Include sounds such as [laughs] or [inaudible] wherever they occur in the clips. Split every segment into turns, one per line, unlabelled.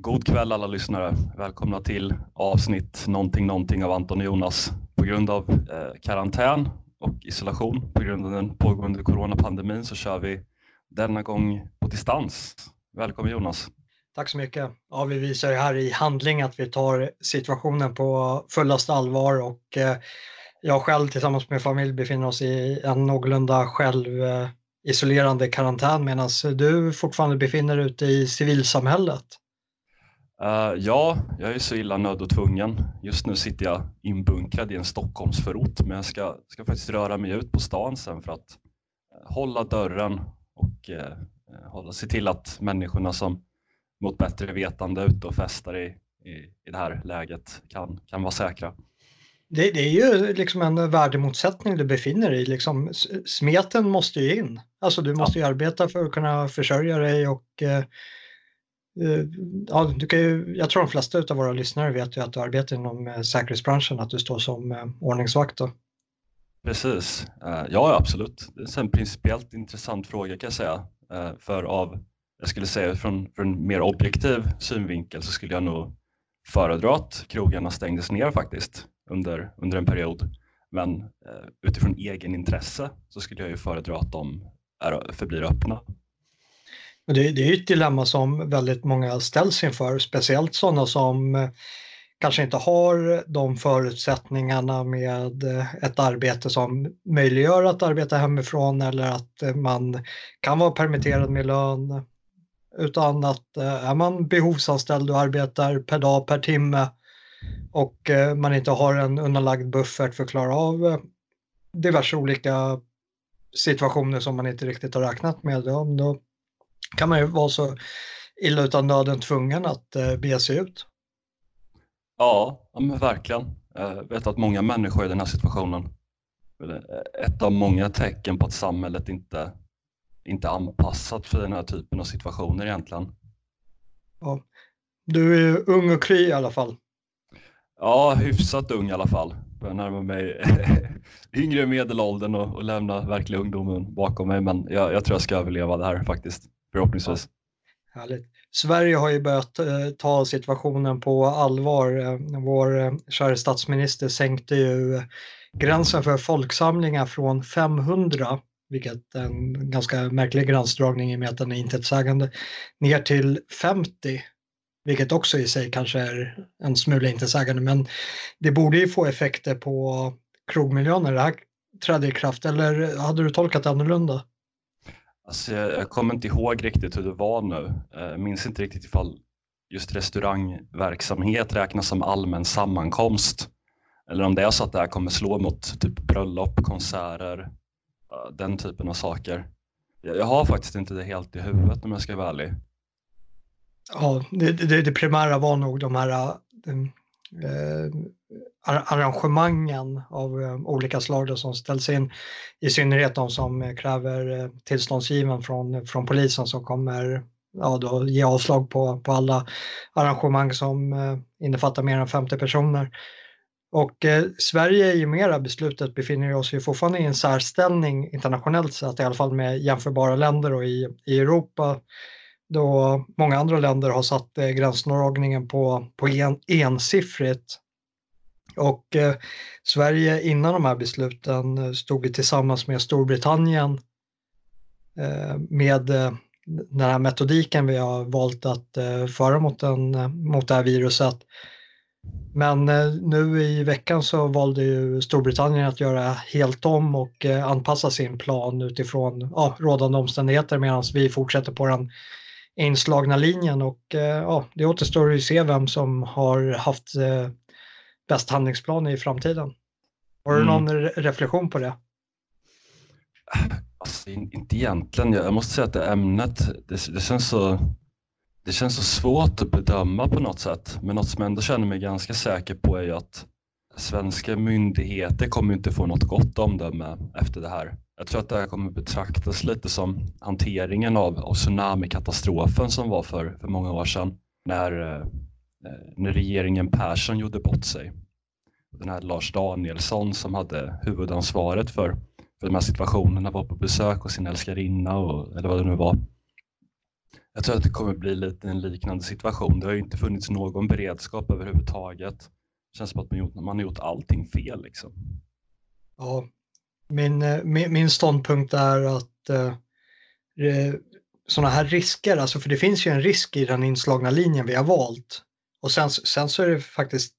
God kväll alla lyssnare. Välkomna till avsnitt någonting någonting av Anton och Jonas. På grund av eh, karantän och isolation på grund av den pågående coronapandemin så kör vi denna gång på distans. Välkommen Jonas.
Tack så mycket. Ja, vi visar här i handling att vi tar situationen på fullaste allvar och eh, jag själv tillsammans med familj befinner oss i en någorlunda själv eh, isolerande karantän medan du fortfarande befinner dig ute i civilsamhället.
Uh, ja, jag är så illa nödd och tvungen. Just nu sitter jag inbunkrad i en Stockholmsförort men jag ska, ska faktiskt röra mig ut på stan sen för att uh, hålla dörren och uh, hålla, se till att människorna som mot bättre vetande ute och festar i, i, i det här läget kan, kan vara säkra.
Det, det, är ju liksom en värdemotsättning du befinner dig i. Liksom, smeten måste ju in. Alltså du måste ja. ju arbeta för att kunna försörja dig och eh, Eh, ja, du kan ju, jag tror de flesta av våra lyssnare vet ju att du arbetar inom eh, säkerhetsbranschen, att du står som eh, ordningsvakt. Då.
Precis, ja absolut. Det är en principiellt intressant fråga kan jag säga. För av, jag skulle säga från, från mer objektiv synvinkel så skulle jag nog föredra att krogarna stängdes ner faktiskt under, under en period. Men utifrån egen intresse så skulle jag ju föredra att de är, förblir öppna.
Det, det är ett dilemma som väldigt många ställs inför, speciellt sådana som eh, kanske inte har de förutsättningarna med eh, ett arbete som möjliggör att arbeta hemifrån eller att eh, man kan vara permitterad med lön. Utan att är man behovsanställd och arbetar per dag, per timme och man inte har en undanlagd buffert för att klara av diverse olika situationer som man inte riktigt har räknat med. Då kan man ju vara så illa utan nöden tvungen att eh, bege sig ut.
Ja, men verkligen. Jag vet att många människor i den här situationen. Ett av många tecken på att samhället inte, inte anpassat för den här typen av situationer egentligen.
Ja. Du är ung och kry i alla fall.
Ja, hyfsat ung i alla fall. Börjar närma mig [laughs] yngre medelåldern och, och lämna verkliga ungdomen bakom mig. Men jag, jag tror jag ska överleva det här faktiskt, förhoppningsvis.
Härligt. Sverige har ju börjat eh, ta situationen på allvar. Eh, vår eh, kära statsminister sänkte ju gränsen för folksamlingar från 500 vilket är en ganska märklig gränsdragning i och med att den är intetsägande, ner till 50 vilket också i sig kanske är en smula intetsägande, men det borde ju få effekter på krogmiljön när det här trädde i kraft, eller hade du tolkat det annorlunda?
Alltså jag, jag kommer inte ihåg riktigt hur det var nu. Eh, jag minns inte riktigt ifall just restaurangverksamhet räknas som allmän sammankomst. Eller om det är så att det här kommer slå mot typ bröllop, konserter, eh, den typen av saker. Jag har faktiskt inte det helt i huvudet om jag ska vara ärlig.
Ja, det, det, det primära var nog de här eh, eh arrangemangen av eh, olika slag som ställs in. I synnerhet de som eh, kräver tillståndsgivning tillståndsgiven från, från polisen som kommer ja, då ge avslag på, på alla arrangemang som innefattar mer än 50 personer. Och eh, Sverige i och med det här beslutet befinner oss ju fortfarande i en särställning internationellt sett, i alla fall med jämförbara länder och i, i Europa då många andra länder har satt eh, gränsdragningen på, på en, ensiffrigt. Och eh, Sverige innan de här besluten eh, stod ju tillsammans med Storbritannien eh, med eh, den här metodiken vi har valt att eh, föra mot, den eh, mot det här viruset. Men eh, nu i veckan så valde ju Storbritannien att göra helt om och anpassa sin plan utifrån ja, rådande omständigheter medan vi fortsätter på den inslagna linjen och eh, ja, det återstår att se vem som har haft eh, bäst handlingsplan i framtiden. Har du mm. någon reflektion på det?
Alltså, inte egentligen. Jag måste säga att det ämnet, det, det, känns så, det känns så svårt att bedöma på något sätt. Men något som jag ändå känner mig ganska säker på är ju att svenska myndigheter kommer inte få något gott omdöme efter det här. Jag tror att det här kommer betraktas lite som hanteringen av, av tsunamikatastrofen som var för, för många år sedan när, eh, Eh, när regeringen Persson gjorde bort sig. Den här Lars Danielsson som hade huvudansvaret för, för de här situationerna var på besök hos sin älskarinna och, eller vad det nu var. Jag tror att det kommer bli lite en liknande situation. Det har ju inte funnits någon beredskap överhuvudtaget. Det känns som att man, gjort, man har gjort allting fel. Liksom.
Ja, min, eh, min, min ståndpunkt är att eh, eh sådana här risker, alltså för det finns ju en risk i den inslagna linjen vi har valt. Och sen, sen så är det faktiskt,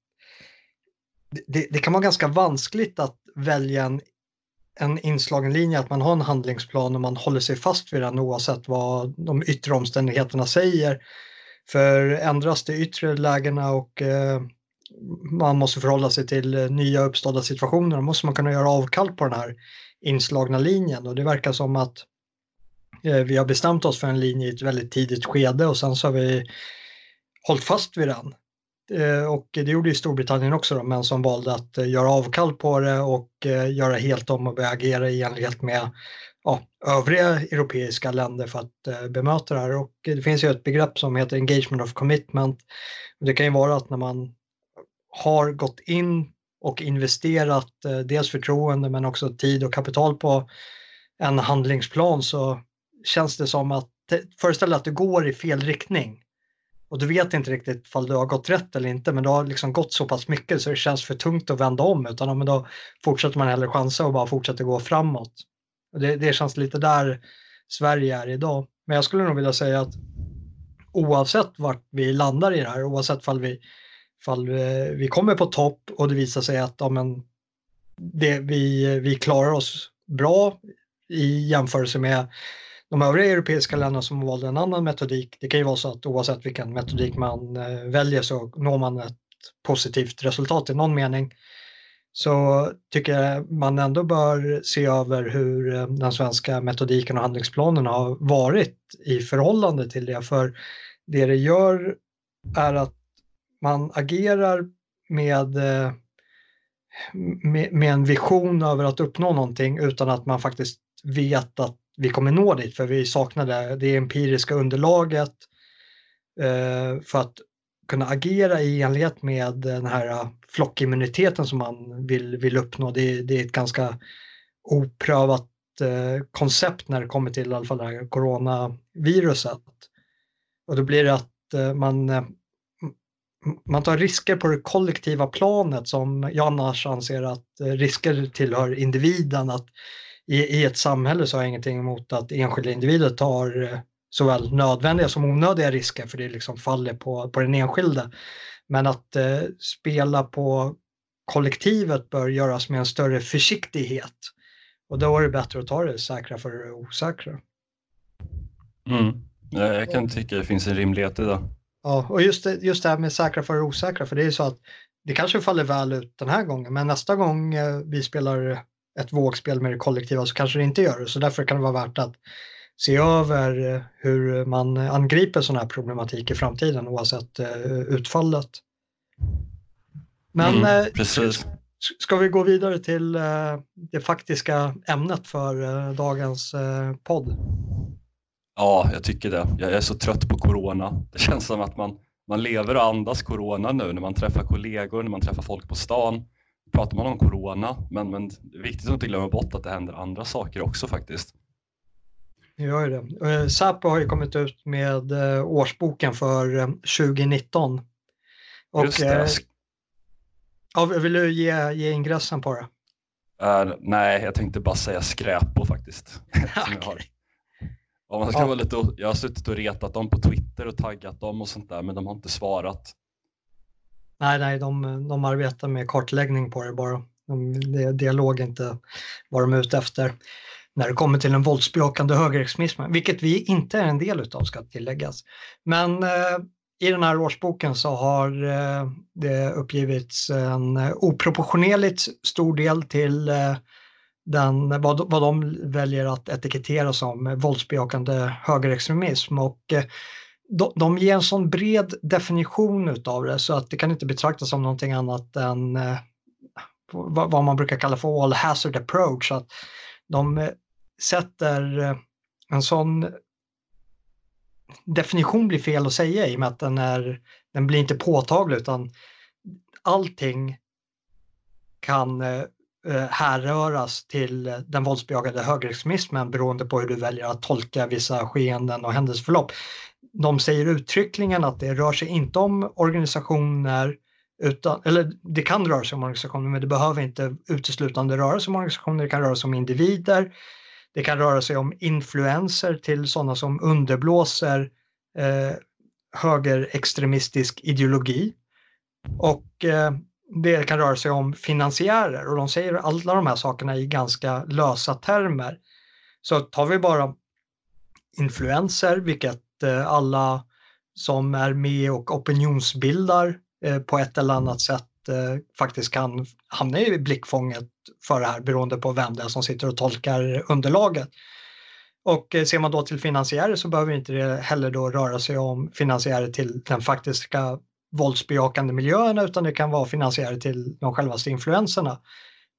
det, det kan vara ganska vanskligt att välja en, en inslagen linje, att man har en handlingsplan och man håller sig fast vid den oavsett vad de yttre omständigheterna säger. För ändras de yttre lägena och eh, man måste förhålla sig till eh, nya uppstådda situationer, då måste man kunna göra avkall på den här inslagna linjen och det verkar som att eh, vi har bestämt oss för en linje i ett väldigt tidigt skede och sen så har vi hållit fast vid den. Eh, och det gjorde ju Storbritannien också då, men som valde att eh, göra avkall på det och eh, göra helt om och börja agera i enlighet med ja, övriga europeiska länder för att eh, bemöta det här. Och det finns ju ett begrepp som heter engagement of commitment. Det kan ju vara att när man har gått in och investerat eh, dels förtroende men också tid och kapital på en handlingsplan så känns det som att föreställ dig att du går i fel riktning och du vet inte riktigt om du har gått rätt eller inte men du har liksom gått så pass mycket så det känns för tungt att vända om utan men då fortsätter man hellre chansa och bara fortsätter gå framåt. Och det, det känns lite där Sverige är idag. Men jag skulle nog vilja säga att oavsett vart vi landar i det här, oavsett om vi Ifall eh, vi kommer på topp och det visar sig att ja, men, det, vi, vi klarar oss bra i jämförelse med de övriga europeiska länderna som valde en annan metodik. Det kan ju vara så att oavsett vilken metodik man eh, väljer så når man ett positivt resultat i någon mening. Så tycker jag man ändå bör se över hur eh, den svenska metodiken och handlingsplanen har varit i förhållande till det. För det det gör är att man agerar med, eh, med, med, en vision över att uppnå någonting utan att man faktiskt vet att vi kommer nå dit för vi saknar det, det empiriska underlaget eh, för att kunna agera i enlighet med den här eh, flockimmuniteten som man vill, vill uppnå. Det, det är ett ganska oprövat eh, koncept när det kommer till i alla fall det här coronaviruset. Och då blir det att eh, man eh, man tar risker på det kollektiva planet som jag annars anser att eh, risker tillhör individen. Att i, i ett samhälle så har jag ingenting emot att enskilda individer tar eh, såväl nödvändiga som onödiga risker för det liksom faller på, på den enskilde. Men att eh, spela på kollektivet bör göras med en större försiktighet. Och då är det bättre att ta det säkra för det osäkra.
Mm. Jag kan tycka det finns en rimlighet i det.
Ja, och just det, just det här med säkra för osäkra, för det är så att det kanske faller väl ut den här gången, men nästa gång eh, vi spelar ett vågspel med det kollektiva så kanske det inte gör det. Så därför kan det vara värt att se över eh, hur man angriper sådana här problematik i framtiden oavsett eh, utfallet. Men mm, precis. ska vi gå vidare till det faktiska ämnet för dagens podd?
Ja, jag tycker det. Jag är så trött på corona. Det känns som att man, man lever och andas corona nu när man träffar kollegor, när man träffar folk på stan. Pratar man om corona, men, men det är viktigt att inte glömma bort att det händer andra saker också faktiskt.
Det gör det. Eh, Säpo har ju kommit ut med eh, årsboken för 2019. Eh, och, Just det. Ja, vill du ge, ge ingressen på det?
Uh, nej, jag tänkte bara säga skräpo faktiskt. [laughs] [laughs] okay. Ja, man ska ja. vara lite, jag har suttit och retat dem på Twitter och taggat dem och sånt där, men de har inte svarat.
Nej, nej, de, de arbetar med kartläggning på det bara. De, det, dialog inte vad de är ute efter när det kommer till den våldsbejakande högerextremismen, vilket vi inte är en del utav ska tilläggas. Men eh, i den här årsboken så har eh, det uppgivits en oproportionerligt stor del till eh, den, vad, vad de väljer att etikettera som våldsbejakande högerextremism. Och eh, de, de ger en sån bred definition utav det så att det kan inte betraktas som någonting annat än eh, vad man brukar kalla för all hazard approach. Att de eh, sätter eh, en sån definition blir fel att säga i och med att den, är, den blir inte påtaglig utan allting kan eh, eh, härröras till den våldsbejakande högerextremismen beroende på hur du väljer att tolka vissa skeenden och händelseförlopp de säger uttryckligen att det rör sig inte om organisationer utan, eller det kan röra sig om organisationer men det behöver inte uteslutande röra sig om organisationer, det kan röra sig om individer, det kan röra sig om influenser till sådana som underblåser eh, högerextremistisk ideologi. Och eh, det kan röra sig om finansiärer och de säger alla de här sakerna i ganska lösa termer. Så tar vi bara influenser, vilket eh, alla som är med och opinionsbildar eh, på ett eller annat sätt eh, faktiskt kan hamna i blickfånget för det här beroende på vem det är som sitter och tolkar underlaget. Och ser man då till finansiärer så behöver inte det heller då röra sig om finansiärer till den faktiska våldsbejakande miljöerna utan det kan vara finansiärer till de självaste influenserna.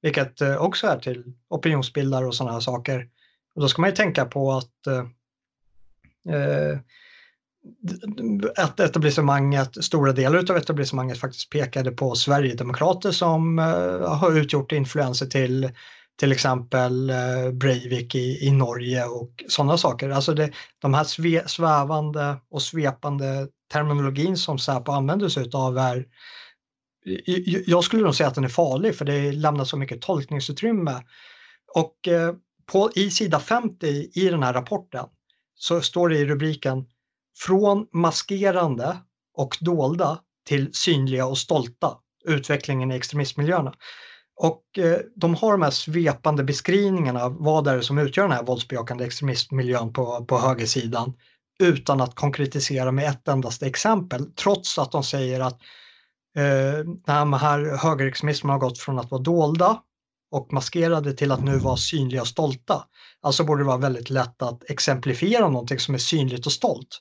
Vilket också är till opinionsbildare och sådana här saker. Och då ska man ju tänka på att Eh, att etablissemanget, stora delar av etablissemanget faktiskt pekade på Sverigedemokrater som eh, har utgjort influenser till till exempel eh, Breivik i, i Norge och sådana saker. Alltså det, de här sve, svävande och svepande terminologin som Säpo använder sig av är jag skulle nog säga att den är farlig för det lämnar så mycket tolkningsutrymme. Och på, i sida 50 i den här rapporten så står det i rubriken Från maskerande och dolda till synliga och stolta, utvecklingen i extremistmiljöerna. Och eh, de har de här svepande beskrivningarna av vad det är som utgör den här våldsbejakande extremistmiljön på, på högersidan utan att konkretisera med ett endaste exempel trots att de säger att eh, den här högerextremismen har gått från att vara dolda och maskerade till att nu vara synliga och stolta. Alltså borde det vara väldigt lätt att exemplifiera någonting som är synligt och stolt.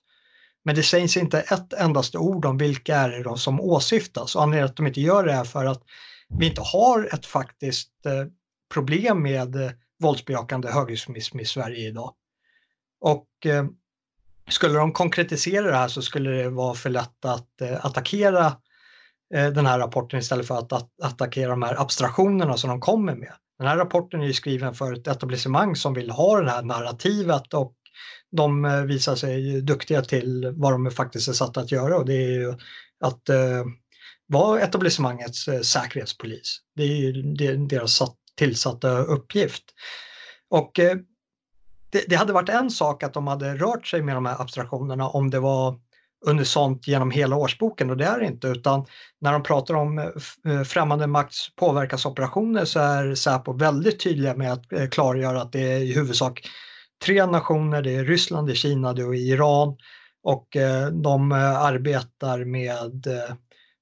Men det sägs inte ett endaste ord om vilka är det som åsyftas och anledningen att de inte gör det är för att vi inte har ett faktiskt eh, problem med eh, våldsbejakande högerextremism i Sverige idag. Och eh, skulle de konkretisera det här så skulle det vara för lätt att eh, attackera Eh, den här rapporten istället för att attackera de här abstraktionerna som de kommer med. Den här rapporten är ju skriven för ett etablissemang som vill ha det här narrativet och de eh, visar sig duktiga till vad de faktiskt är satta att göra och det är ju att eh, vara etablissemangets eh, säkerhetspolis. Det är ju deras tillsatta uppgift. Och eh, det, det, hade varit en sak att de hade rört sig med de här abstraktionerna om det var unisont genom hela årsboken och det är det inte utan när de pratar om eh, eh, främmande makts påverkansoperationer så är Säpo väldigt tydliga med att eh, klargöra att det är i huvudsak tre nationer, det är Ryssland, det är Kina det är Iran och de arbetar med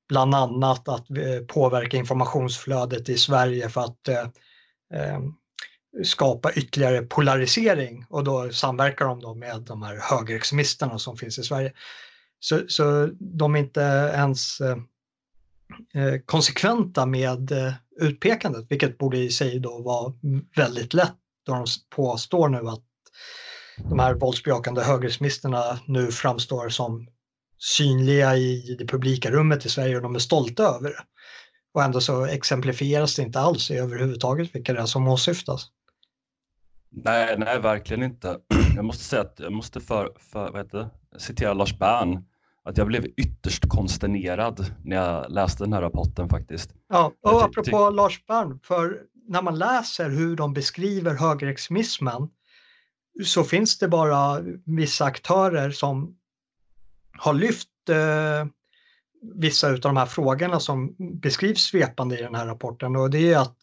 bland annat att påverka informationsflödet i Sverige för att skapa ytterligare polarisering och då samverkar de då med de här högerextremisterna som finns i Sverige. Så, så de är inte ens eh, eh, konsekventa med eh, utpekandet, vilket borde i sig då vara väldigt lätt då de påstår nu att de här våldsbejakande högerextremisterna nu framstår som synliga i det publika rummet i Sverige och de är stolta över det. Och ändå så exemplifieras det inte alls överhuvudtaget vilka det är som åsyftas.
Nej, nej, verkligen inte. [clears throat] Jag måste säga att jag måste för, för, vad heter det, citera Lars Bern att jag blev ytterst konsternerad när jag läste den här rapporten faktiskt.
Ja, och apropå Lars Bern, för när man läser hur de beskriver högerextremismen så finns det bara vissa aktörer som har lyft eh, vissa av de här frågorna som beskrivs svepande i den här rapporten och det är att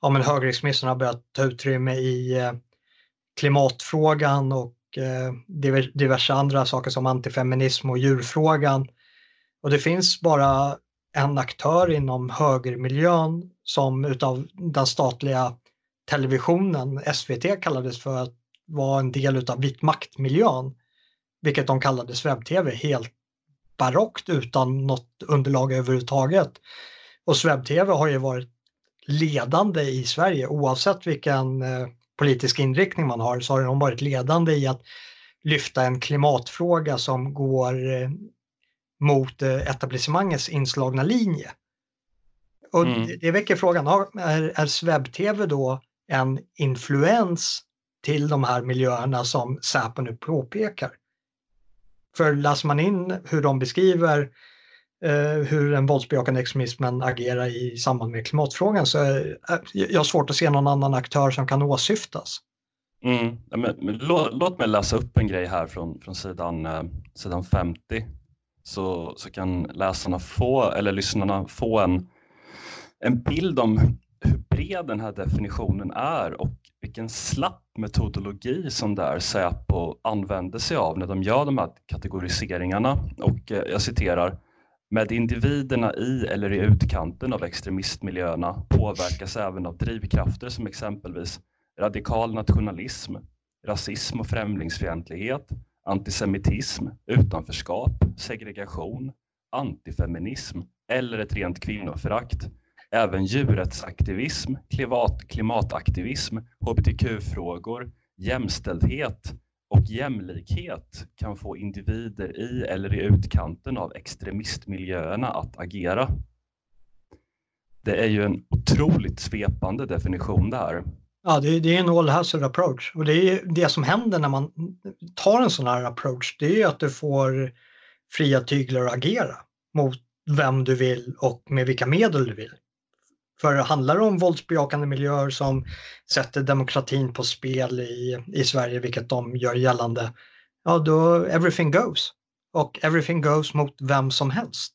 ja, men högerextremismen har börjat ta utrymme i eh, klimatfrågan och Eh, diverse andra saker som antifeminism och djurfrågan. Och det finns bara en aktör inom högermiljön som utav den statliga televisionen, SVT kallades för att vara en del utav vit maktmiljön, vilket de kallade webb-tv, helt barockt utan något underlag överhuvudtaget. Och webb-tv har ju varit ledande i Sverige oavsett vilken eh, politisk inriktning man har så har de varit ledande i att lyfta en klimatfråga som går eh, mot eh, etablissemangets inslagna linje. Och mm. det, det väcker frågan, är, är SvebTV då en influens till de här miljöerna som Säpo nu påpekar? För läser man in hur de beskriver Eh, hur den våldsbejakande extremismen agerar i samband med klimatfrågan så är, jag har svårt att se någon annan aktör som kan åsyftas.
Mm. Men, men, låt, låt, mig läsa upp en grej här från, från sidan, eh, sidan 50 så, så kan läsarna få, eller lyssnarna få en, en bild om hur bred den här definitionen är och vilken slapp metodologi som där Säpo använder sig av när de gör de här kategoriseringarna. Och eh, jag citerar med individerna i eller i utkanten av extremistmiljöerna påverkas även av drivkrafter som exempelvis radikal nationalism, rasism och främlingsfientlighet, antisemitism, utanförskap, segregation, antifeminism eller ett rent kvinnoförakt. Även djurrättsaktivism, klimat, klimataktivism, hbtq-frågor, jämställdhet och jämlikhet kan få individer i eller i utkanten av extremistmiljöerna att agera. Det är ju en otroligt svepande definition där.
Ja, det, det är en all hazard approach och det är det som händer när man tar en sån här approach. Det är att du får fria tyglar att agera mot vem du vill och med vilka medel du vill. För handlar det om våldsbejakande miljöer som sätter demokratin på spel i, i Sverige, vilket de gör gällande, ja då everything goes. Och everything goes mot vem som helst.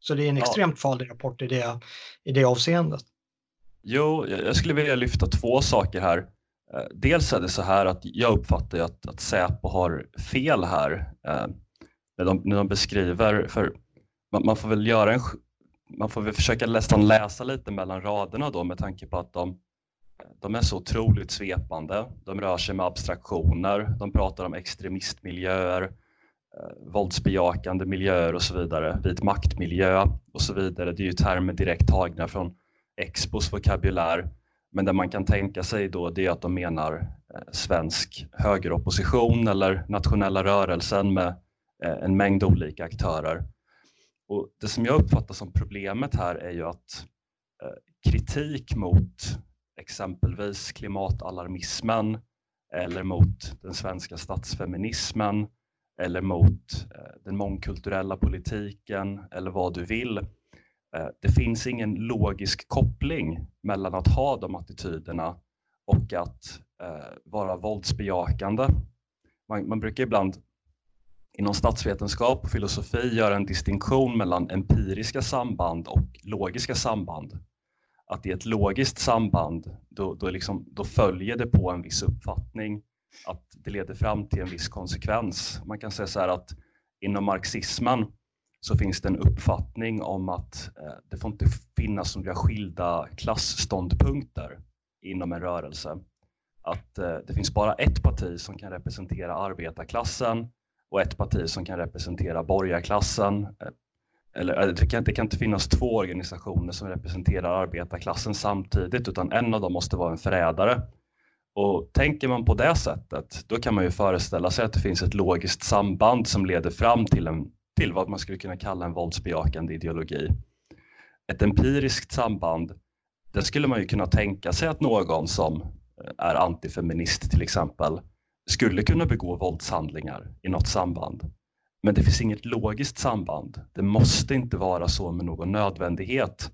Så det är en ja. extremt farlig rapport i det, i det avseendet.
Jo, jag skulle vilja lyfta två saker här. Eh, dels är det så här att jag uppfattar att, att Säpo har fel här eh, när, de, när de beskriver, för man, man, får väl göra en, man får väl försöka nästan läsa lite mellan raderna då med tanke på att de, de är så otroligt svepande. De rör sig med abstraktioner, de pratar om extremistmiljöer, eh, våldsbejakande miljöer och så vidare, vit maktmiljö och så vidare. Det är ju termer direkt tagna från Expos vokabulär. Men det man kan tänka sig då det är att de menar eh, svensk högeropposition eller nationella rörelsen med eh, en mängd olika aktörer. Och det som jag uppfattar som problemet här är ju att eh, kritik mot exempelvis klimatalarmismen eller mot den svenska statsfeminismen eller mot eh, den mångkulturella politiken eller vad du vill eh, det finns ingen logisk koppling mellan att ha de attityderna och att vara våldsbejakande. Man, man brukar ibland inom statsvetenskap och filosofi göra en distinktion mellan empiriska samband och logiska samband. Att i ett logiskt samband, då, då, liksom, då följer det på en viss uppfattning, att det leder fram till en viss konsekvens. Man kan säga så här att inom marxismen så finns det en uppfattning om att eh, det får inte finnas några skilda klassståndpunkter inom en rörelse. Att eh, det finns bara ett parti som kan representera arbetarklassen och ett parti som kan representera borgarklassen. Eller, eh, det, kan, det kan inte finnas två organisationer som representerar arbetarklassen samtidigt utan en av dem måste vara en förrädare. Och tänker man på det sättet, då kan man ju föreställa sig att det finns ett logiskt samband som leder fram till en till vad man skulle kunna kalla en våldsbejakande ideologi. Ett empiriskt samband, där skulle man ju kunna tänka sig att någon som eh, är antifeminist till exempel skulle kunna begå våldshandlingar i något samband. Men det finns inget logiskt samband. Det måste inte vara så med någon nödvändighet.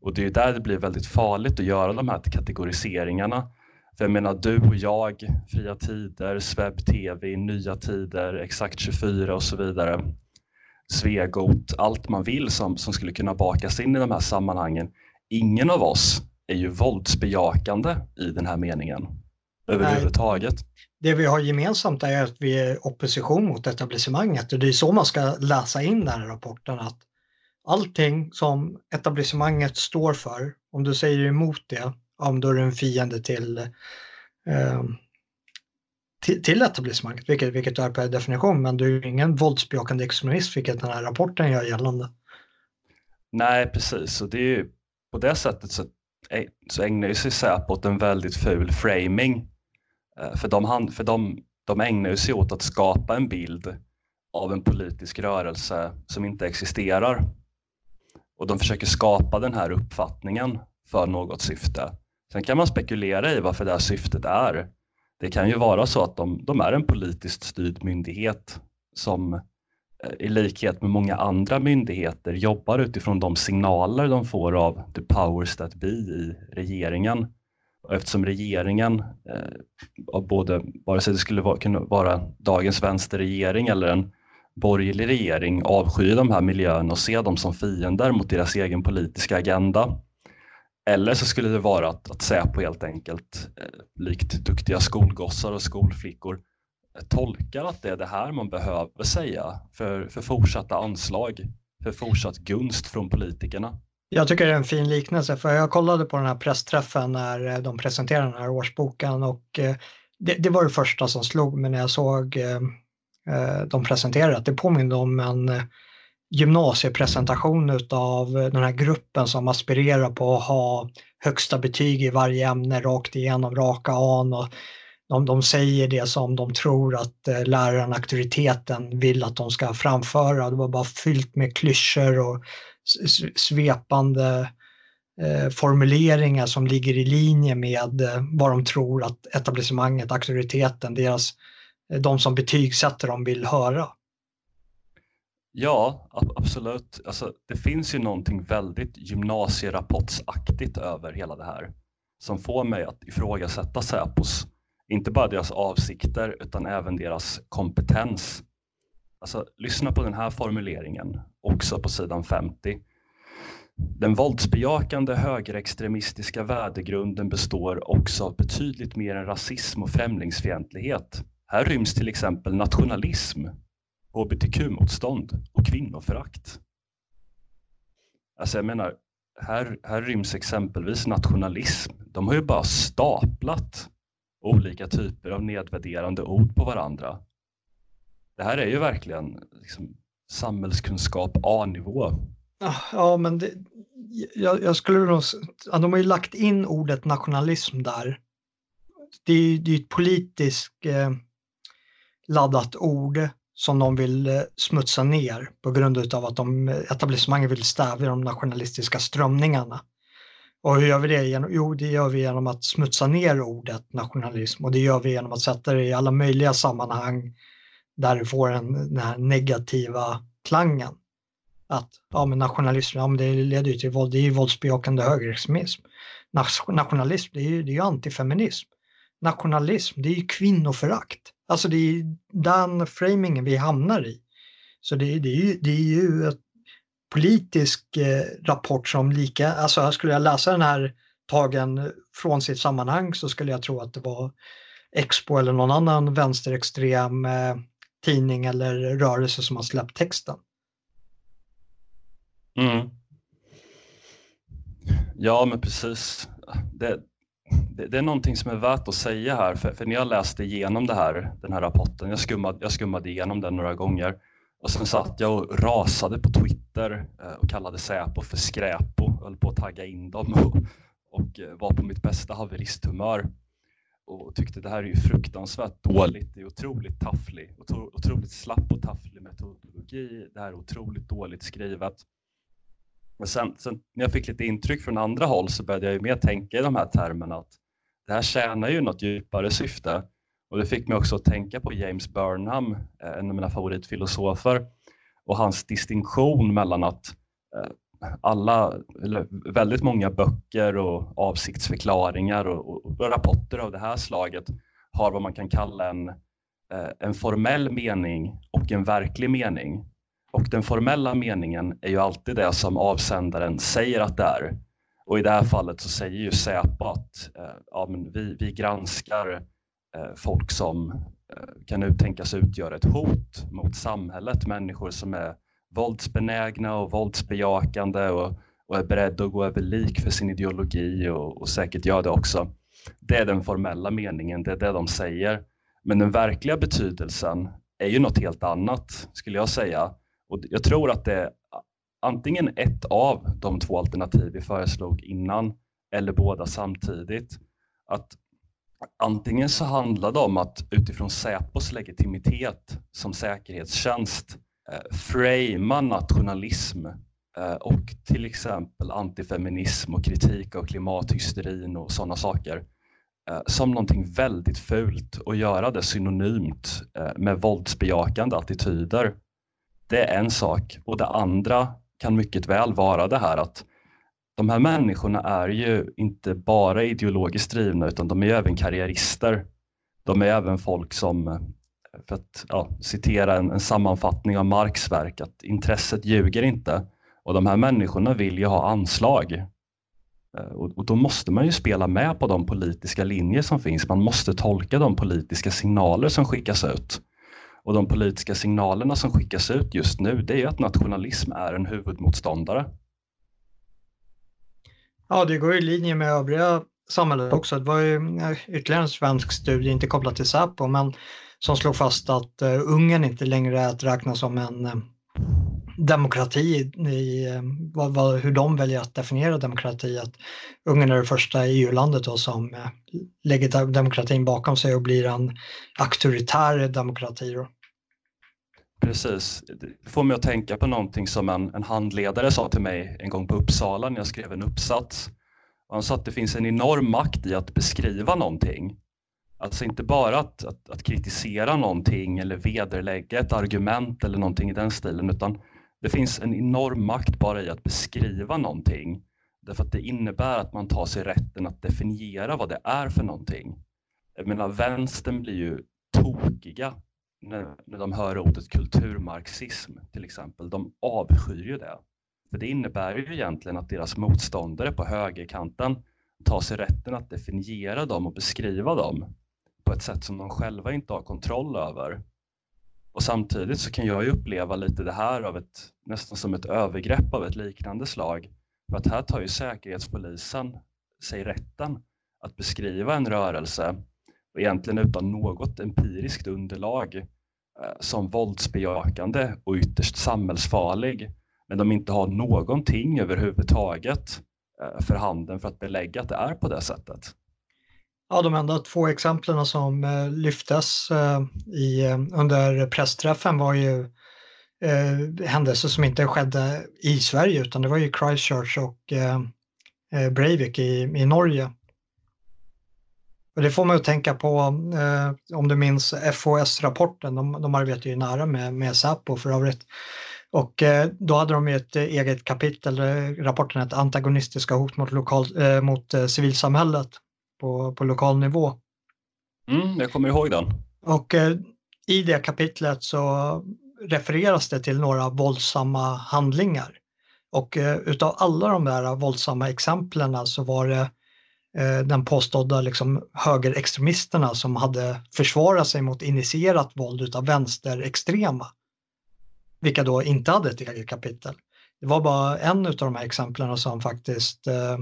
Och det är där det blir väldigt farligt att göra de här kategoriseringarna. För jag menar, du och jag, Fria Tider, Sveb TV, Nya Tider, Exakt 24 och så vidare. Svegot, allt man vill som, som skulle kunna bakas in i de här sammanhangen. Ingen av oss är ju våldsbejakande i den här meningen överhuvudtaget.
Det vi har gemensamt är att vi är opposition mot etablissemanget och det är så man ska läsa in den här rapporten att allting som etablissemanget står för, om du säger emot det, om då är du en fiende till eh, till, till etablissemanget, vilket, vilket är per definition, men du är ingen våldsbejakande extremist, vilket den här rapporten gör gällande.
Nej, precis, och det är ju på det sättet så, så ägnar sig Säpo åt en väldigt ful framing. Eh, för, de, för de, de ägnar sig åt att skapa en bild av en politisk rörelse som inte existerar. Och de försöker skapa den här uppfattningen för något syfte. Sen kan man spekulera i varför det här syftet är. Det kan ju vara så att de, de är en politiskt styrd myndighet som eh, i likhet med många andra myndigheter jobbar utifrån de signaler de får av the powers that be i regeringen. Och eftersom regeringen, eh, både, vare sig det skulle vara, kunna vara dagens vänsterregering eller en borgerlig regering, avskyr de här miljöerna och ser dem som fiender mot deras egen politiska agenda. Eller så skulle det vara att, att Säpo helt enkelt, eh, likt duktiga skolgossar och skolflickor, eh, tolkar att det är det här man behöver säga för, för fortsatta anslag, för fortsatt gunst från politikerna.
Jag tycker det är en fin liknelse för jag kollade på den här pressträffen när eh, de presenterade den här årsboken och eh, det, det var det första som slog mig när jag såg eh, de presenterade. Det påminner om en gymnasiepresentation av den här gruppen som aspirerar på att ha högsta betyg i varje ämne rakt igenom, raka an. Och de, de säger det som de tror att läraren, auktoriteten, vill att de ska framföra. Det var bara fyllt med klyschor och svepande eh, formuleringar som ligger i linje med eh, vad de tror att etablissemanget, auktoriteten, deras, eh, de som betygsätter dem vill höra.
Ja, absolut. Alltså, det finns ju någonting väldigt gymnasierapportsaktigt över hela det här som får mig att ifrågasätta Säpos, inte bara deras avsikter utan även deras kompetens Alltså, lyssna på den här formuleringen, också på sidan 50. Den våldsbejakande högerextremistiska värdegrunden består också av betydligt mer än rasism och främlingsfientlighet. Här ryms till exempel nationalism, hbtq-motstånd och kvinnoförakt. Alltså jag menar, här, här ryms exempelvis nationalism. De har ju bara staplat olika typer av nedvärderande ord på varandra det här är ju verkligen liksom, samhällskunskap A-nivå.
Ah, ja, men det, jag, jag, skulle nog ja, de har ju lagt in ordet nationalism där. Det är ju ett politiskt eh, laddat ord som de vill eh, smutsa ner på grund av att de, eh, etablissemanget vill stävja de nationalistiska strömningarna. Och hur gör vi det? Jo, det gör vi genom att smutsa ner ordet nationalism och det gör vi genom att sätta det i alla möjliga sammanhang där du får en, den här negativa klangen. Att ja, men nationalism, ja, men det leder ju till våld, det är ju våldsbejakande högerextremism. Nationalism, det är ju, det är ju antifeminism. Nationalism, det är ju kvinnoförakt. Alltså det är den framingen vi hamnar i. Så det, det, är, ju, det är ju ett politisk eh, rapport som lika, alltså skulle jag läsa den här tagen från sitt sammanhang så skulle jag tro att det var Expo eller någon annan vänsterextrem eh, tidning eller rörelse som har släppt texten.
Mm. Ja, men precis. Det, det, det, är någonting som är värt att säga här, för, för när jag läste igenom det här, den här rapporten, jag skummade, jag skummade igenom den några gånger och sen satt jag och rasade på Twitter eh, och kallade Säpo för skräpo, höll på att tagga in dem [laughs] och, och eh, var på mitt bästa haveristhumör och tyckte det här är ju fruktansvärt dåligt. Det är otroligt tafflig, otroligt slapp och tafflig metodologi. Det här är otroligt dåligt skrivet. Men sen, sen, när jag fick lite intryck från andra håll så började jag ju mer tänka i de här termerna att det här tjänar ju något djupare syfte. Och det fick mig också att tänka på James Burnham, eh, en av mina favoritfilosofer, och hans distinktion mellan att eh, alla, eller väldigt många böcker och avsiktsförklaringar och, och, rapporter av det här slaget har vad man kan kalla en, eh, en formell mening och en verklig mening. Och den formella meningen är ju alltid det som avsändaren säger att det är. Och i det här fallet så säger ju Säpo att eh, ja, men vi, vi granskar eh, folk som eh, kan uttänkas utgöra ett hot mot samhället, människor som är våldsbenägna och våldsbejakande och, och är beredda att gå över lik för sin ideologi och, och säkert gör det också. Det är den formella meningen, det är det de säger. Men den verkliga betydelsen är ju något helt annat skulle jag säga. Och jag tror att det är antingen ett av de två alternativ vi föreslog innan eller båda samtidigt. Att antingen så handlar det om att utifrån Säpos legitimitet som säkerhetstjänst eh, framea nationalism eh, och till exempel antifeminism och kritik av klimathysterin och sådana saker eh, som någonting väldigt fult och göra det synonymt eh, med våldsbejakande attityder. Det är en sak och det andra kan mycket väl vara det här att de här människorna är ju inte bara ideologiskt drivna utan de är även karriärister. De är även folk som, för att ja, citera en, en, sammanfattning av Marx verk, att intresset ljuger inte. Och de här människorna vill ju ha anslag. Eh, och, och då måste man ju spela med på de politiska linjer som finns. Man måste tolka de politiska signaler som skickas ut. Och de politiska signalerna som skickas ut just nu, det är ju att nationalism är en huvudmotståndare.
Ja, det går i linje med övriga samhället också. Det var ju eh, ytterligare en svensk studie, inte kopplat till Säpo, men som slog fast att eh, Ungern inte längre är att räkna som en eh, demokrati i eh, vad, vad, hur de väljer att definiera demokrati. Att Ungern är det första EU-landet som lägger demokratin bakom sig och blir en auktoritär demokrati. Då.
Precis. Det får mig att tänka på någonting som en, en handledare sa till mig en gång på Uppsala när jag skrev en uppsats. Han sa att det finns en enorm makt i att beskriva någonting. Alltså inte bara att, att, att, kritisera någonting eller vederlägga ett argument eller någonting i den stilen utan det finns en enorm makt bara i att beskriva någonting. Därför att det innebär att man tar sig rätten att definiera vad det är för någonting. Jag menar vänstern blir ju tokiga när, när de hör ordet kulturmarxism till exempel. De avskyr ju det. För det innebär ju egentligen att deras motståndare på högerkanten tar sig rätten att definiera dem och beskriva dem på ett sätt som de själva inte har kontroll över. Och samtidigt så kan jag ju uppleva lite det här av ett, nästan som ett övergrepp av ett liknande slag. För att här tar ju Säkerhetspolisen sig rätten att beskriva en rörelse och egentligen utan något empiriskt underlag eh, som våldsbejakande och ytterst samhällsfarlig men de inte har någonting överhuvudtaget eh, för handen för att belägga att det är på det sättet.
Ja, de enda två exemplen som eh, lyftes eh, i, eh, under pressträffen var ju eh, händelser som inte skedde i Sverige utan det var ju Christchurch och eh, eh Breivik i, i Norge. Och det får man att tänka på, eh, om du minns FOS-rapporten, de, de arbetar ju nära med, med Säpo för övrigt. Och eh, då hade de ju ett eget kapitel, rapporten hette Antagonistiska hot mot, lokal, eh, mot eh, civilsamhället på, på lokal nivå.
Mm, jag kommer ihåg den.
Och eh, i det kapitlet så refereras det till några våldsamma handlingar. Och utav alla de där våldsamma exemplen så var det Eh, den påstådda liksom, högerextremisterna som hade försvarat sig mot initierat våld utav vänsterextrema. Vilka då inte hade ett eget kapitel. Det var bara en av de här exemplen som faktiskt eh,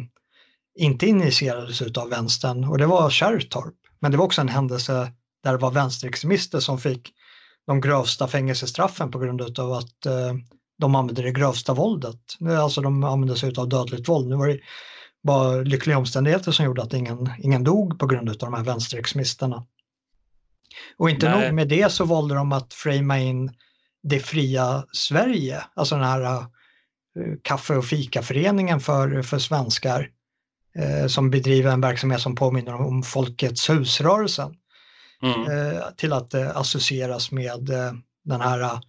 inte initierades utav vänstern och det var Kärrtorp. Men det var också en händelse där det var vänsterextremister som fick de grövsta fängelsestraffen på grund av att eh, de använde det grövsta våldet. Alltså de använde sig av dödligt våld. Nu var det var lyckliga omständigheter som gjorde att ingen, ingen dog på grund av de här vänsterextremisterna. Och inte Nej. nog med det så valde de att framea in det fria Sverige, alltså den här uh, kaffe och fikaföreningen för, för svenskar som bedriver en verksamhet som påminner om Folkets husrörelsen. Mm. Uh, till att associeras med den här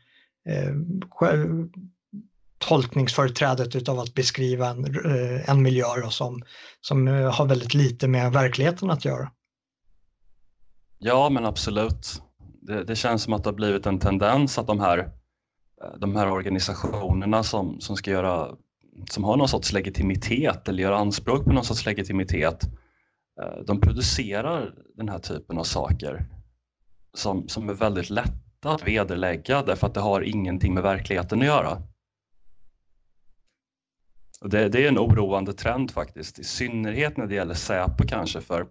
tolkningsföreträdet utav att beskriva en, eh, en miljö som, som eh, har väldigt lite med verkligheten att göra.
Ja, men absolut. Det, det, känns som att det har blivit en tendens att de här, eh, de här organisationerna som, som ska göra som har någon sorts legitimitet eller gör anspråk på någon sorts legitimitet eh, de producerar den här typen av saker som, som är väldigt lätta att vederlägga därför att det har ingenting med verkligheten att göra. Och det, det, är en oroande trend faktiskt, i synnerhet när det gäller Säpo kanske för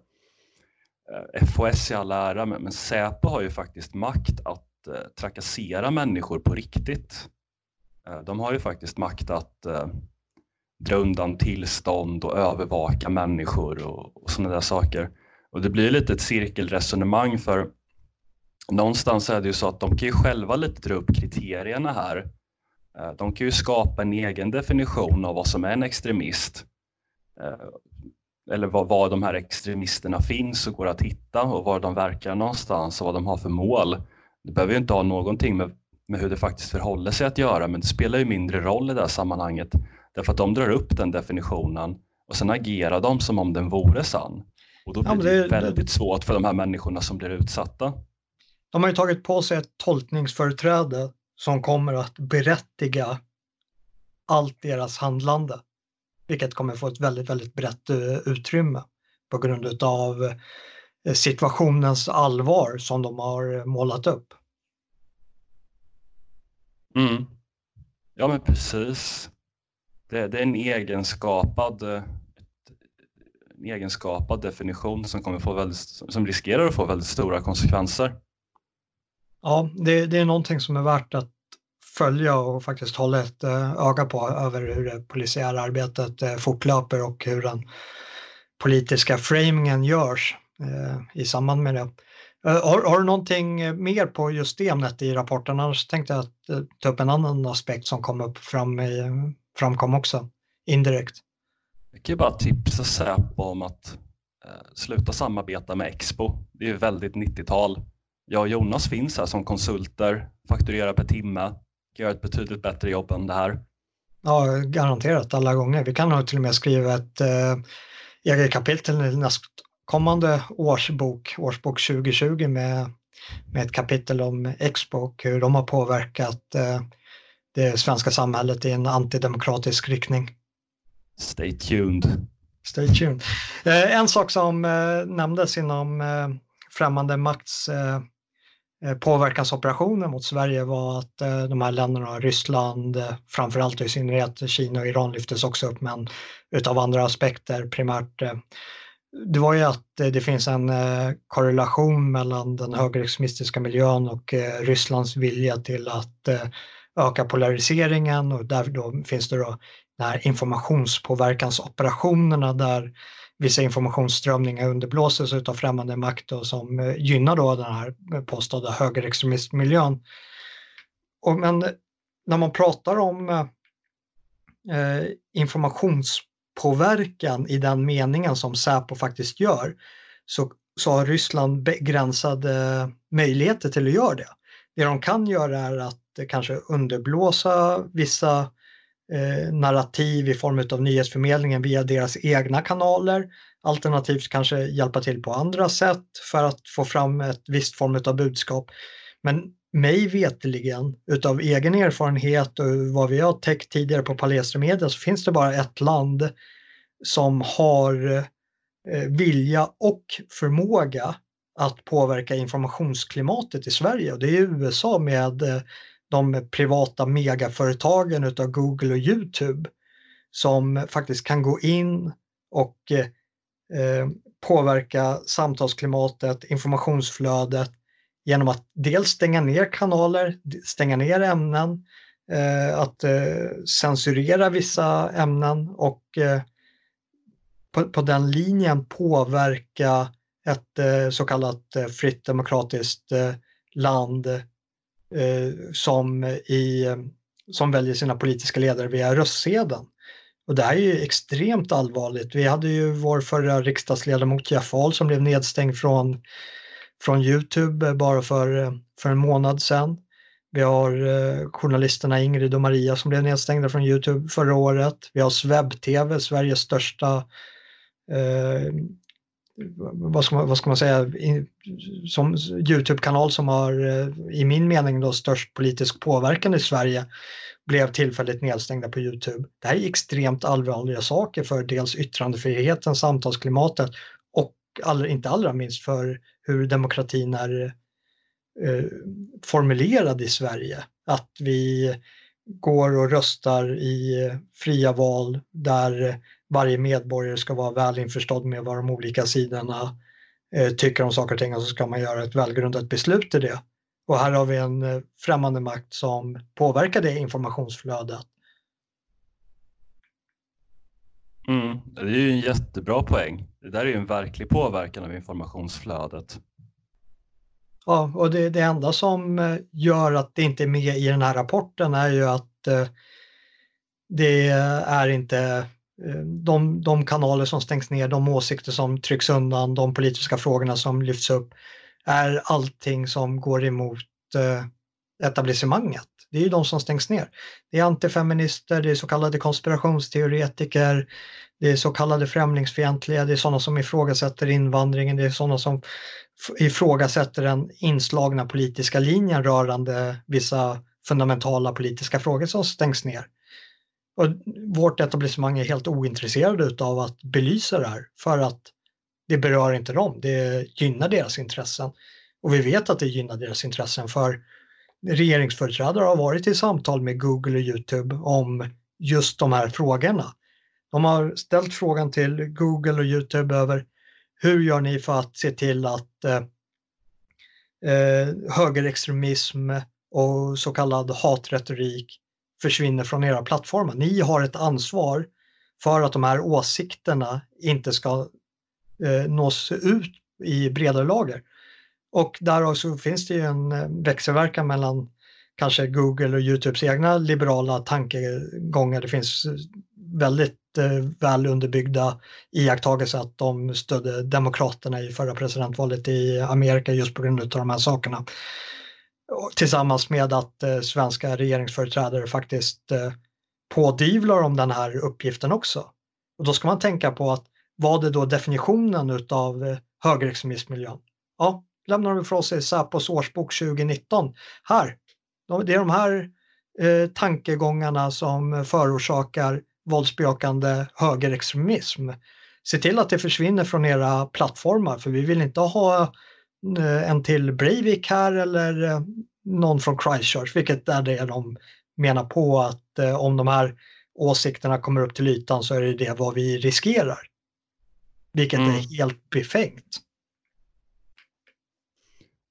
eh, FHS FOS i all ära, men, men Säpo har ju faktiskt makt att eh, trakassera människor på riktigt. Eh, de har ju faktiskt makt att dra undan tillstånd och övervaka människor och, och sådana där saker. Och det blir lite ett cirkelresonemang för någonstans är det ju så att de kan ju själva lite dra upp kriterierna här eh, de kan ju skapa en egen definition av vad som är en extremist. Eh, eller var, var de här extremisterna finns och går att hitta och var de verkar någonstans och vad de har för mål. Det behöver ju inte ha någonting med, med hur det faktiskt förhåller sig att göra men det spelar ju mindre roll i det här sammanhanget därför att de drar upp den definitionen och sen agerar de som om den vore sann. Och då blir ja, det, det väldigt svårt för de här människorna som blir utsatta.
De har ju tagit på sig ett tolkningsföreträde som kommer att berättiga allt deras handlande. Vilket kommer få ett väldigt, väldigt brett eh, utrymme på grund av eh, situationens allvar som de har målat upp.
Mm. Ja men precis. Det, det är en egenskapad, eh, en egenskapad definition som, kommer få väldigt, som riskerar att få väldigt stora konsekvenser.
Ja, det, det är någonting som är värt att följa och faktiskt hålla ett eh, öga på över hur det polisiära arbetet eh, fortlöper och hur den politiska framingen görs i samband med det. Har, har, du någonting mer på just det ämnet i rapporten? Annars tänkte jag ta upp en annan aspekt som kom upp fram i, framkom också indirekt.
Jag kan ju bara tipsa Säpo om att eh, sluta samarbeta med Expo. Det är ju väldigt 90-tal. Jag och Jonas finns här som konsulter, fakturerar per timme, kan göra ett betydligt bättre jobb än det här.
Ja, garanterat alla gånger. Vi kan nog till och med skriva ett eh, eget kapitel i nästkommande årsbok, årsbok 2020 med, med ett kapitel om Expo och hur de har påverkat eh, det svenska samhället i en antidemokratisk riktning.
Stay tuned.
Stay tuned. Eh, en sak som eh, nämndes inom eh, främmande makts påverkansoperationer mot Sverige var att de här länderna, Ryssland, framförallt i synnerhet Kina och Iran lyftes också upp, men utav andra aspekter primärt. Det var ju att det finns en korrelation mellan den högerextremistiska miljön och Rysslands vilja till att öka polariseringen och där då finns det då den här informationspåverkansoperationerna där vissa informationsströmningar underblåses av främmande makt och som eh, gynnar då den här påstådda högerextremistmiljön. Och men när man pratar om eh, eh, informationspåverkan i den meningen som Säpo faktiskt gör så, så har Ryssland begränsade möjligheter till att göra det. Det de kan göra är att eh, kanske underblåsa vissa eh, narrativ i form av nyhetsförmedlingen via deras egna kanaler. Alternativt kanske hjälpa till på andra sätt för att få fram ett visst form av budskap. Men mig veteligen utav egen erfarenhet och vad vi har täckt tidigare på Palestremedia så finns det bara ett land som har eh, vilja och förmåga att påverka informationsklimatet i Sverige. Och det är USA med eh, de privata megaföretagen utav Google och Youtube som faktiskt kan gå in och eh, eh påverka samtalsklimatet, informationsflödet genom att dels stänga ner kanaler, stänga ner ämnen, eh, att eh, censurera vissa ämnen och eh, på, på, den linjen påverka ett eh, så kallat eh, fritt demokratiskt eh, land eh, som, i, eh, som väljer sina politiska ledare via röstsedeln. Och det här är ju extremt allvarligt. Vi hade ju vår förra riksdagsledamot Jeff Ahl som blev nedstängd från, från Youtube bara för, eh, för en månad sedan. Vi har eh, journalisterna Ingrid och Maria som blev nedstängda från Youtube förra året. Vi har Sveb-TV, Sveriges största eh, vad ska man, vad ska man säga, som Youtube-kanal som har eh, i min mening då störst politisk påverkan i Sverige blev tillfälligt nedstängda på Youtube. Det här är extremt allvarliga saker för dels yttrandefriheten, samtalsklimatet och all, inte allra minst för hur demokratin är eh, formulerad i Sverige. Att vi går och röstar i eh, fria val där varje medborgare ska vara väl införstådd med vad de olika sidorna eh, tycker om saker och ting och så ska man göra ett välgrundat beslut i det. Och här har vi en eh, främmande makt som påverkar det informationsflödet.
Mm, det är ju en jättebra poäng. Det där är ju en verklig påverkan av informationsflödet.
Ja, och det, det enda som eh, gör att det inte är med i den här rapporten är ju att eh, det är inte Eh, de, de kanaler som stängs ner, de åsikter som trycks undan, de politiska frågorna som lyfts upp är allting som går emot eh, etablissemanget. Det är ju de som stängs ner. Det är antifeminister, det är så kallade konspirationsteoretiker, det är så kallade främlingsfientliga, det är sådana som ifrågasätter invandringen, det är sådana som ifrågasätter den inslagna politiska linjen rörande vissa fundamentala politiska frågor som stängs ner. Och vårt etablissemang är helt ointresserade av att belysa det här för att det berör inte dem, det gynnar deras intressen. Och vi vet att det gynnar deras intressen för regeringsföreträdare har varit i samtal med Google och Youtube om just de här frågorna. De har ställt frågan till Google och Youtube över hur gör ni för att se till att eh, eh, högerextremism och så kallad hatretorik försvinner från era plattformar. Ni har ett ansvar för att de här åsikterna inte ska eh, nås ut i bredare lager. Och därav så finns det ju en eh, växelverkan mellan kanske Google och Youtubes egna liberala tankegångar. Det finns eh, väldigt eh, väl underbyggda iakttagelser att de stödde Demokraterna i förra presidentvalet i Amerika just på grund av de här sakerna. Tillsammans med att eh, svenska regeringsföreträdare faktiskt eh, pådyvlar om den här uppgiften också. Och då ska man tänka på att vad är då definitionen utav eh, högerextremismmiljön? Ja, lämnar de ifrån sig Säpos årsbok 2019. Här, det är de här eh, tankegångarna som förorsakar våldsbejakande högerextremism. Se till att det försvinner från era plattformar för vi vill inte ha eh, en till Breivik här eller eh, någon från Christchurch, vilket är det de menar på att eh, om de här åsikterna kommer upp till ytan så är det det vad vi riskerar. Vilket mm. är helt befängt.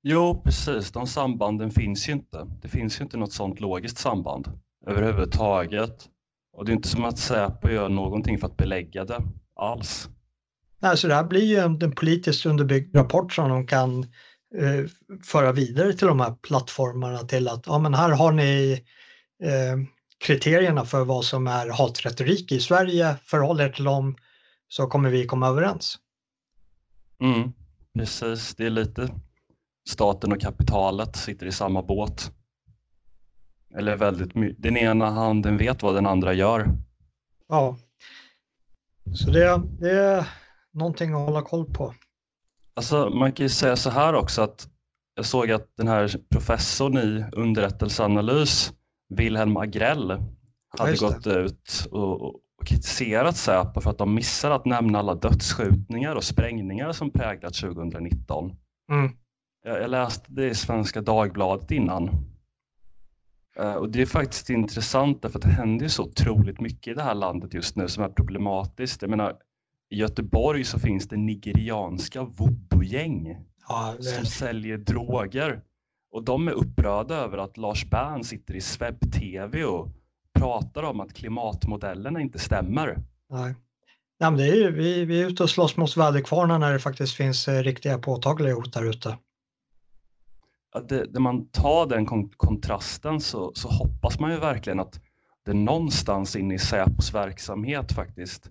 Jo, precis. De sambanden finns ju inte. Det finns ju inte något sådant logiskt samband överhuvudtaget. Och det är inte som att Säpo gör någonting för att belägga det alls.
Nej, så det här blir ju en, politiskt underbyggd rapport som de kan eh, föra vidare till de här plattformarna till att ja, men här har ni eh, kriterierna för vad som är hatretorik i Sverige, förhåll er till dem så kommer vi komma överens.
Mm, precis, det är lite staten och kapitalet sitter i samma båt. Eller väldigt mycket. Den ena handen vet vad den andra gör.
Ja. Så det, det är någonting att hålla koll på.
Alltså man kan ju säga så här också att jag såg att den här professorn i underrättelseanalys, Wilhelm Agrell, hade gått ut och, och kritiserat Säpo för att de missar att nämna alla dödsskjutningar och sprängningar som präglat 2019. Mm. Jag, jag läste det i Svenska Dagbladet innan Eh, och det är faktiskt intressant därför att det händer så otroligt mycket i det här landet just nu som är problematiskt. Jag menar, i Göteborg så finns det nigerianska voodoo-gäng ja, som säljer droger. Och de är upprörda över att Lars Bern sitter i Sveb-TV och pratar om att klimatmodellerna inte stämmer.
Nej. Ja, men det är ju, vi, vi är ute och slåss mot väderkvarnar när det faktiskt finns eh, riktiga påtagliga hot där ute
det, när man tar den kontrasten så, så hoppas man ju verkligen att det någonstans inne i Säpos verksamhet faktiskt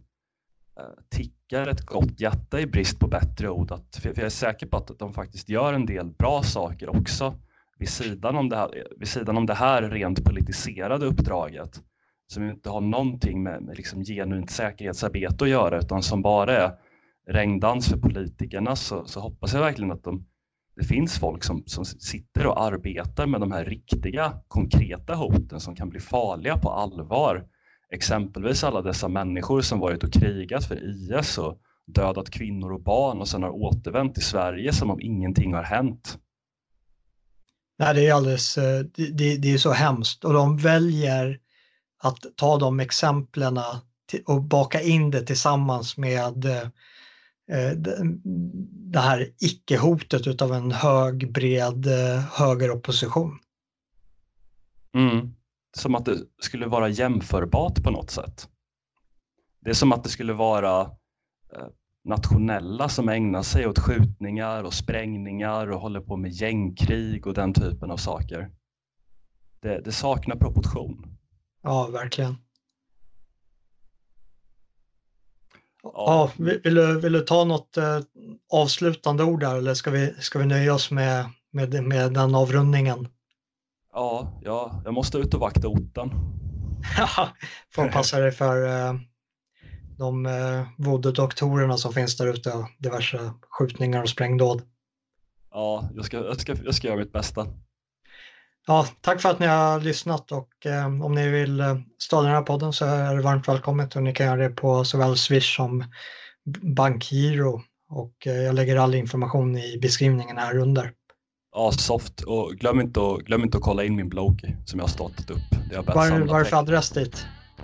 tickar ett gott hjärta i brist på bättre ord. Att, för jag är säker på att de faktiskt gör en del bra saker också vid sidan om det här, vid sidan om det här rent politiserade uppdraget som inte har någonting med, med liksom genuint säkerhetsarbete att göra utan som bara är regndans för politikerna så, så hoppas jag verkligen att de det finns folk som, som sitter och arbetar med de här riktiga konkreta hoten som kan bli farliga på allvar. Exempelvis alla dessa människor som varit och krigat för IS och dödat kvinnor och barn och sedan har återvänt till Sverige som om ingenting har hänt.
Nej, det är alldeles, eh, det, det är så hemskt och de väljer att ta de exemplen och baka in det tillsammans med eh, Eh, det här icke-hotet utav en hög, bred högeropposition.
Mm. Som att det skulle vara jämförbart på något sätt. Det är som att det skulle vara eh, nationella som ägnar sig åt skjutningar och sprängningar och håller på med gängkrig och den typen av saker. Det, det saknar proportion.
Ja, verkligen. Ja, vill, du, vill du ta något eh, avslutande ord där eller ska vi, ska vi nöja oss med, med, med den avrundningen?
Ja, ja, jag måste ut och vakta orten.
Får passa dig för eh, de eh, voodoo-doktorerna som finns där ute och diverse skjutningar och sprängdåd.
Ja, jag ska, jag ska, jag ska göra mitt bästa.
Ja, tack för att ni har lyssnat och eh, om ni vill eh, stödja den här podden så är det varmt välkommet och ni kan göra det på såväl Swish som Bankgiro och eh, jag lägger all information i beskrivningen här under.
Ja, soft och glöm inte, att, glöm inte att kolla in min blogg som jag har startat upp.
Var, vad är det för adress dit?
Eh,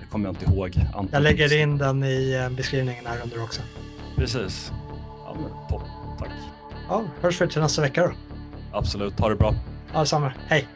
det kommer jag inte ihåg.
Anton jag lägger in den i eh, beskrivningen här under också.
Precis. Ja, men topp. Tack.
Ja, hörs vi till nästa vecka då.
Absolut. Ha det bra.
Ja, detsamma. Hej.